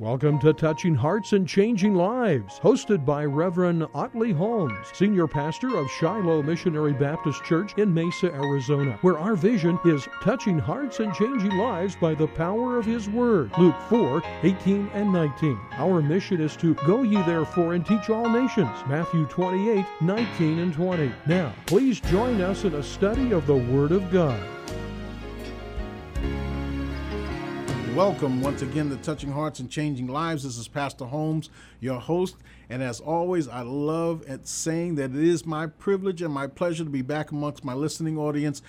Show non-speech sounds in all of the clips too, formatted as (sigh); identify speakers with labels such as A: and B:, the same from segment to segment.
A: Welcome to Touching Hearts and Changing Lives, hosted by Reverend Otley Holmes, Senior Pastor of Shiloh Missionary Baptist Church in Mesa, Arizona, where our vision is touching hearts and changing lives by the power of His Word. Luke 4 18 and 19. Our mission is to go ye therefore and teach all nations. Matthew 28 19 and 20. Now, please join us in a study of the Word of God.
B: Welcome once again to Touching Hearts and Changing Lives. This is Pastor Holmes, your host. And as always, I love at saying that it is my privilege and my pleasure to be back amongst my listening audience,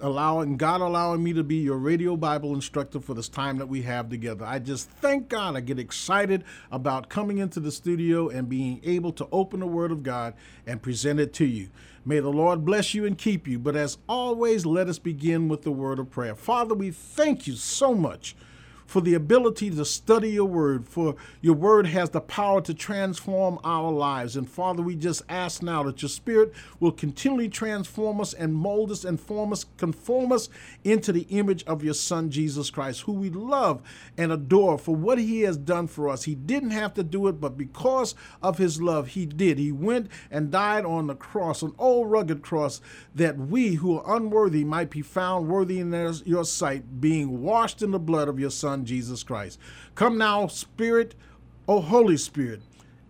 B: allowing God allowing me to be your radio Bible instructor for this time that we have together. I just thank God. I get excited about coming into the studio and being able to open the Word of God and present it to you. May the Lord bless you and keep you. But as always, let us begin with the word of prayer. Father, we thank you so much for the ability to study your word, for your word has the power to transform our lives. And Father, we just ask now that your spirit will continually transform us and mold us and form us, conform us into the image of your Son, Jesus Christ, who we love and adore for what he has done for us. He didn't have to do it, but because of his love, he did. He went and died on the cross, an old rugged cross, that we who are unworthy might be found worthy in your sight, being washed in the blood of your Son. Son, Jesus Christ. Come now, Spirit, O Holy Spirit,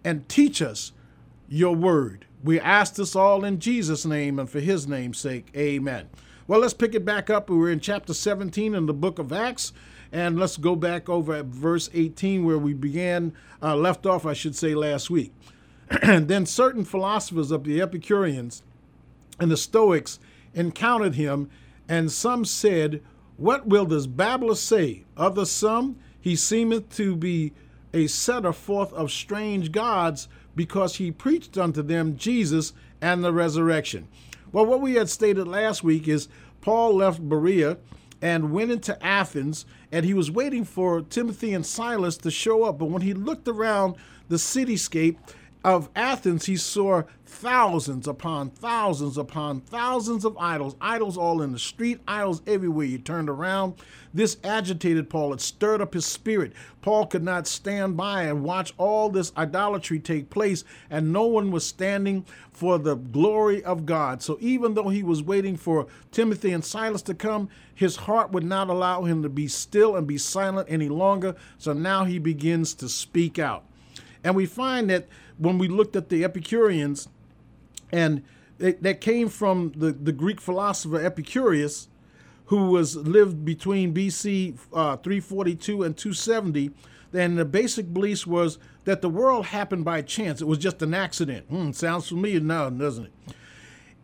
B: and teach us your word. We ask this all in Jesus' name and for his name's sake. Amen. Well, let's pick it back up. We're in chapter 17 in the book of Acts. And let's go back over at verse 18 where we began, uh, left off, I should say, last week. and (clears throat) then certain philosophers of the Epicureans and the Stoics encountered him, and some said, what will this babbler say? Other some, he seemeth to be a setter forth of strange gods, because he preached unto them Jesus and the resurrection. Well, what we had stated last week is Paul left Berea and went into Athens, and he was waiting for Timothy and Silas to show up. But when he looked around the cityscape, of Athens, he saw thousands upon thousands upon thousands of idols, idols all in the street, idols everywhere He turned around. This agitated Paul. It stirred up his spirit. Paul could not stand by and watch all this idolatry take place, and no one was standing for the glory of God. So even though he was waiting for Timothy and Silas to come, his heart would not allow him to be still and be silent any longer. So now he begins to speak out. And we find that when we looked at the Epicureans, and it, that came from the, the Greek philosopher Epicurus, who was lived between BC uh, 342 and 270. And the basic beliefs was that the world happened by chance. It was just an accident. Hmm, sounds familiar now, doesn't it?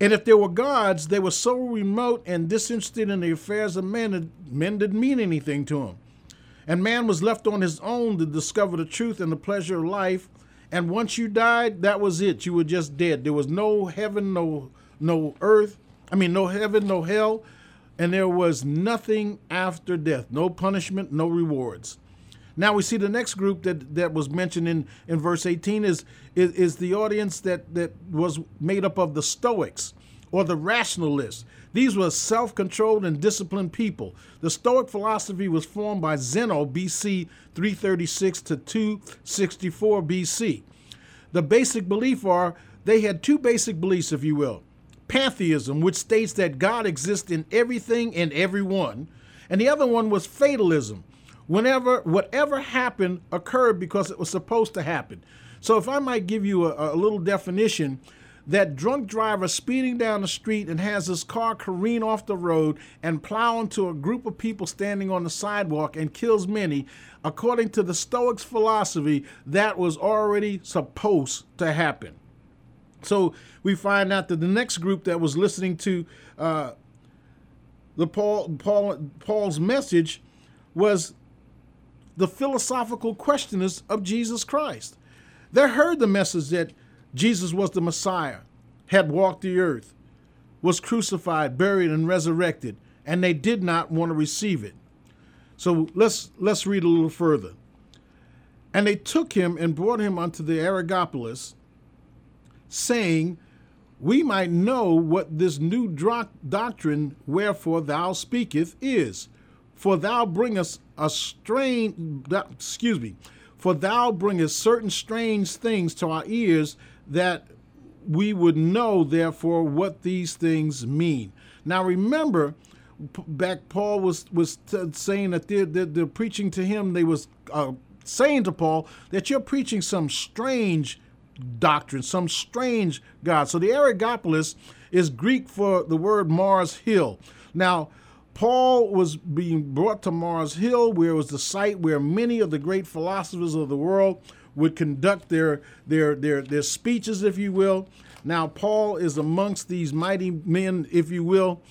B: And if there were gods, they were so remote and disinterested in the affairs of men that men didn't mean anything to them. And man was left on his own to discover the truth and the pleasure of life and once you died, that was it. You were just dead. There was no heaven, no no earth. I mean, no heaven, no hell, and there was nothing after death. No punishment, no rewards. Now we see the next group that, that was mentioned in, in verse 18 is, is, is the audience that, that was made up of the Stoics or the rationalists. These were self controlled and disciplined people. The Stoic philosophy was formed by Zeno, BC 336 to 264 BC. The basic belief are they had two basic beliefs, if you will pantheism, which states that God exists in everything and everyone, and the other one was fatalism. Whenever whatever happened occurred because it was supposed to happen. So, if I might give you a, a little definition, that drunk driver speeding down the street and has his car careen off the road and plow into a group of people standing on the sidewalk and kills many, according to the Stoics' philosophy, that was already supposed to happen. So we find out that the next group that was listening to uh, the Paul, Paul Paul's message was the philosophical questioners of Jesus Christ. They heard the message that Jesus was the Messiah, had walked the earth, was crucified, buried, and resurrected, and they did not want to receive it. So let's let's read a little further. And they took him and brought him unto the Areopagus, saying, We might know what this new doctrine wherefore thou speakest is. For thou bringest a strange, excuse me, For thou bringest certain strange things to our ears that we would know, therefore, what these things mean. Now remember, back Paul was was saying that they're, they're, they're, preaching to him. They was uh, saying to Paul that you're preaching some strange doctrine, some strange God. So the Areopagus is Greek for the word Mars Hill. Now, Paul was being brought to Mars Hill, where it was the site where many of the great philosophers of the world would conduct their their their their speeches, if you will. Now Paul is amongst these mighty men, if you will,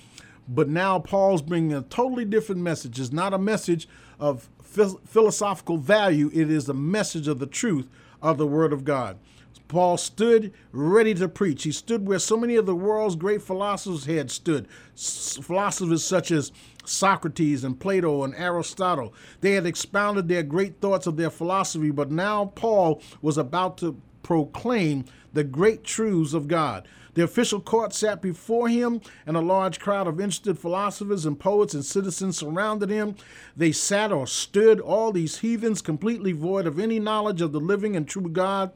B: but now Paul's bringing a totally different message. It's not a message of philosophical value. It is a message of the truth of the Word of God. Paul stood ready to preach. He stood where so many of the world's great philosophers had stood. Philosophers such as Socrates and Plato and Aristotle. They had expounded their great thoughts of their philosophy, but now Paul was about to proclaim the great truths of God. The official court sat before him, and a large crowd of interested philosophers and poets and citizens surrounded him. They sat or stood, all these heathens, completely void of any knowledge of the living and true God.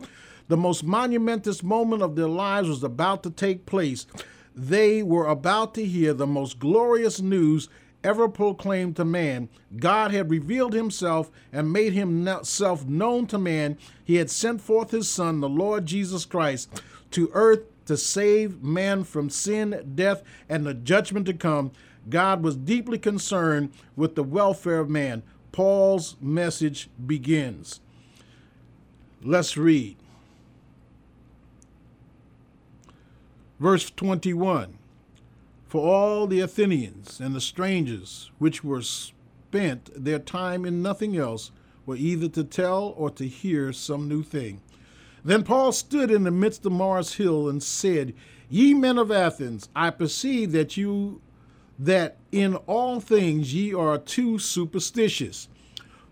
B: The most monumentous moment of their lives was about to take place. They were about to hear the most glorious news ever proclaimed to man. God had revealed himself and made himself known to man. He had sent forth his Son, the Lord Jesus Christ, to earth to save man from sin, death, and the judgment to come. God was deeply concerned with the welfare of man. Paul's message begins. Let's read. Verse 21 For all the Athenians and the strangers which were spent their time in nothing else were either to tell or to hear some new thing. Then Paul stood in the midst of Mars Hill and said, Ye men of Athens, I perceive that you that in all things ye are too superstitious.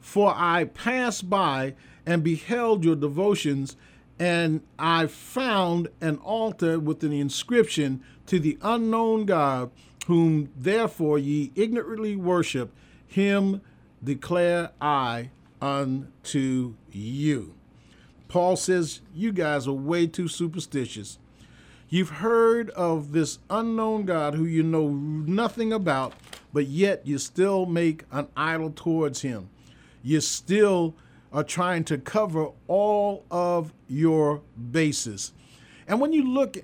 B: For I passed by and beheld your devotions and I found an altar with an inscription to the unknown God, whom therefore ye ignorantly worship, him declare I unto you. Paul says, You guys are way too superstitious. You've heard of this unknown God who you know nothing about, but yet you still make an idol towards him. You still are trying to cover all of your bases. And when you look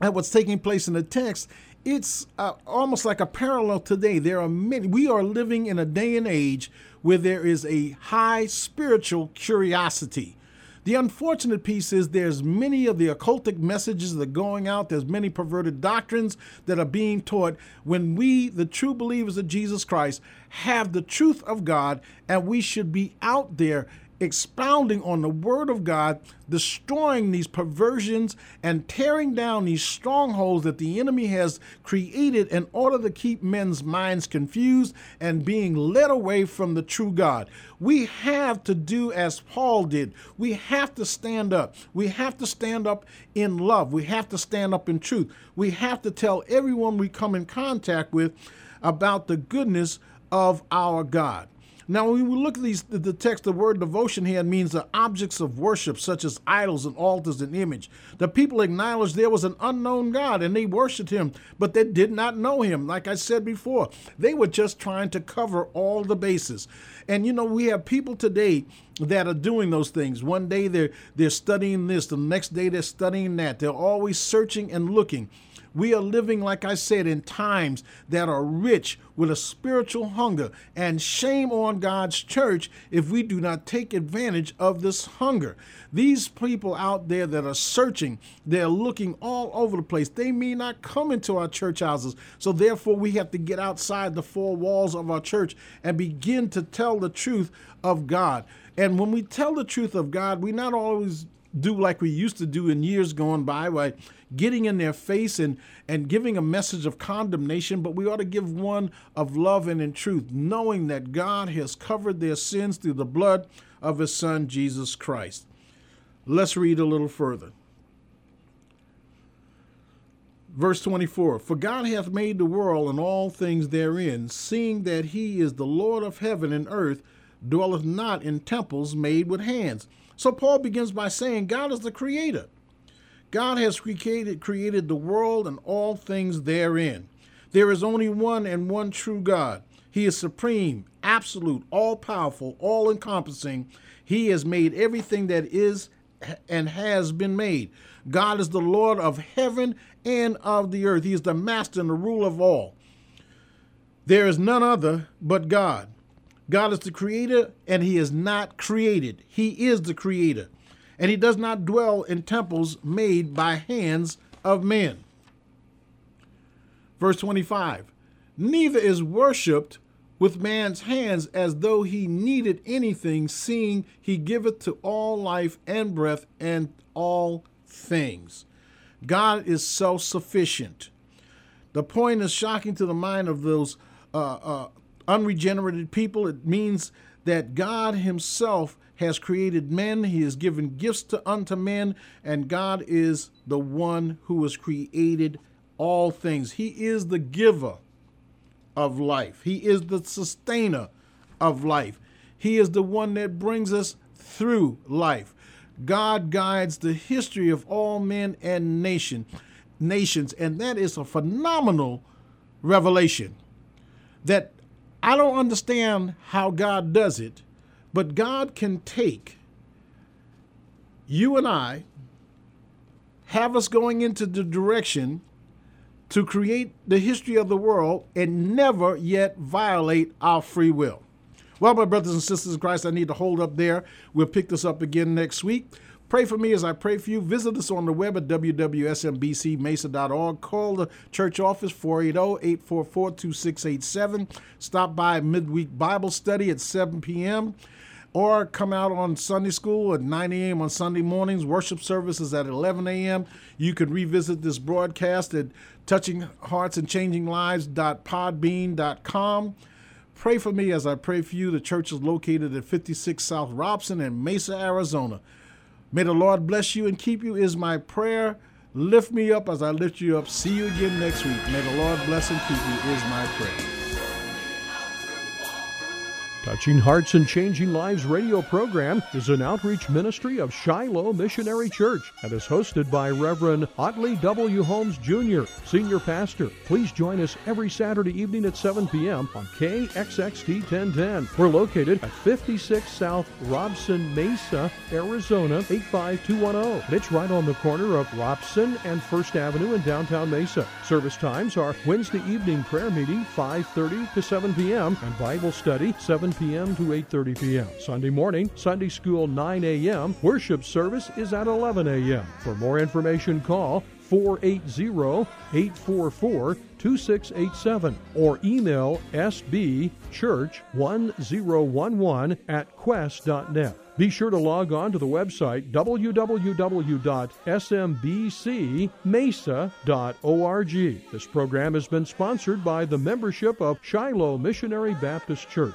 B: at what's taking place in the text, it's uh, almost like a parallel today. There are many, we are living in a day and age where there is a high spiritual curiosity. The unfortunate piece is there's many of the occultic messages that are going out. There's many perverted doctrines that are being taught when we, the true believers of Jesus Christ, have the truth of God and we should be out there expounding on the Word of God, destroying these perversions and tearing down these strongholds that the enemy has created in order to keep men's minds confused and being led away from the true God. We have to do as Paul did. We have to stand up. We have to stand up in love. We have to stand up in truth. We have to tell everyone we come in contact with about the goodness of our God. Now, when we look at these, the text, the word devotion here means the objects of worship, such as idols and altars and image. The people acknowledged there was an unknown God and they worshiped him, but they did not know him. Like I said before, they were just trying to cover all the bases. And you know, we have people today that are doing those things. One day they're they're studying this, the next day they're studying that. They're always searching and looking. We are living, like I said, in times that are rich with a spiritual hunger, and shame on God's church if we do not take advantage of this hunger. These people out there that are searching, they're looking all over the place. They may not come into our church houses, so therefore we have to get outside the four walls of our church and begin to tell the truth of God. And when we tell the truth of God, we not always do like we used to do in years gone by, by getting in their face and, and giving a message of condemnation, but we ought to give one of love and in truth, knowing that God has covered their sins through the blood of his Son, Jesus Christ. Let's read a little further. Verse 24 For God hath made the world and all things therein, seeing that he is the Lord of heaven and earth, dwelleth not in temples made with hands. So Paul begins by saying God is the creator. God has created created the world and all things therein. There is only one and one true God. He is supreme, absolute, all powerful, all encompassing. He has made everything that is and has been made. God is the Lord of heaven and of the earth. He is the master and the ruler of all. There is none other but God. God is the creator and he is not created. He is the creator. And he does not dwell in temples made by hands of men. Verse 25 Neither is worshipped with man's hands as though he needed anything, seeing he giveth to all life and breath and all things. God is self sufficient. The point is shocking to the mind of those uh, uh, unregenerated people. It means that God Himself has created men, He has given gifts to unto men, and God is the one who has created all things. He is the giver of life, He is the sustainer of life, He is the one that brings us through life. God guides the history of all men and nation, nations, and that is a phenomenal revelation. That I don't understand how God does it, but God can take you and I, have us going into the direction to create the history of the world and never yet violate our free will. Well, my brothers and sisters in Christ, I need to hold up there. We'll pick this up again next week. Pray for me as I pray for you. Visit us on the web at www.smbcmesa.org. Call the church office 480-844-2687. Stop by midweek Bible study at 7 p.m. Or come out on Sunday school at 9 a.m. on Sunday mornings. Worship services at 11 a.m. You can revisit this broadcast at touchingheartsandchanginglives.podbean.com. Pray for me as I pray for you. The church is located at 56 South Robson in Mesa, Arizona. May the Lord bless you and keep you, is my prayer. Lift me up as I lift you up. See you again next week. May the Lord bless and keep you, is my prayer.
A: Touching Hearts and Changing Lives radio program is an outreach ministry of Shiloh Missionary Church and is hosted by Reverend Otley W. Holmes Jr., Senior Pastor. Please join us every Saturday evening at 7 p.m. on KXXT 1010. We're located at 56 South Robson Mesa, Arizona 85210. And it's right on the corner of Robson and First Avenue in downtown Mesa. Service times are Wednesday evening prayer meeting 5:30 to 7 p.m. and Bible study 7 p.m. to 8:30 p.m. Sunday morning, Sunday school 9 a.m. Worship service is at 11 a.m. For more information, call 480-844-2687 or email sbchurch1011 at qwest.net. Be sure to log on to the website www.smbcmesa.org. This program has been sponsored by the membership of Shiloh Missionary Baptist Church.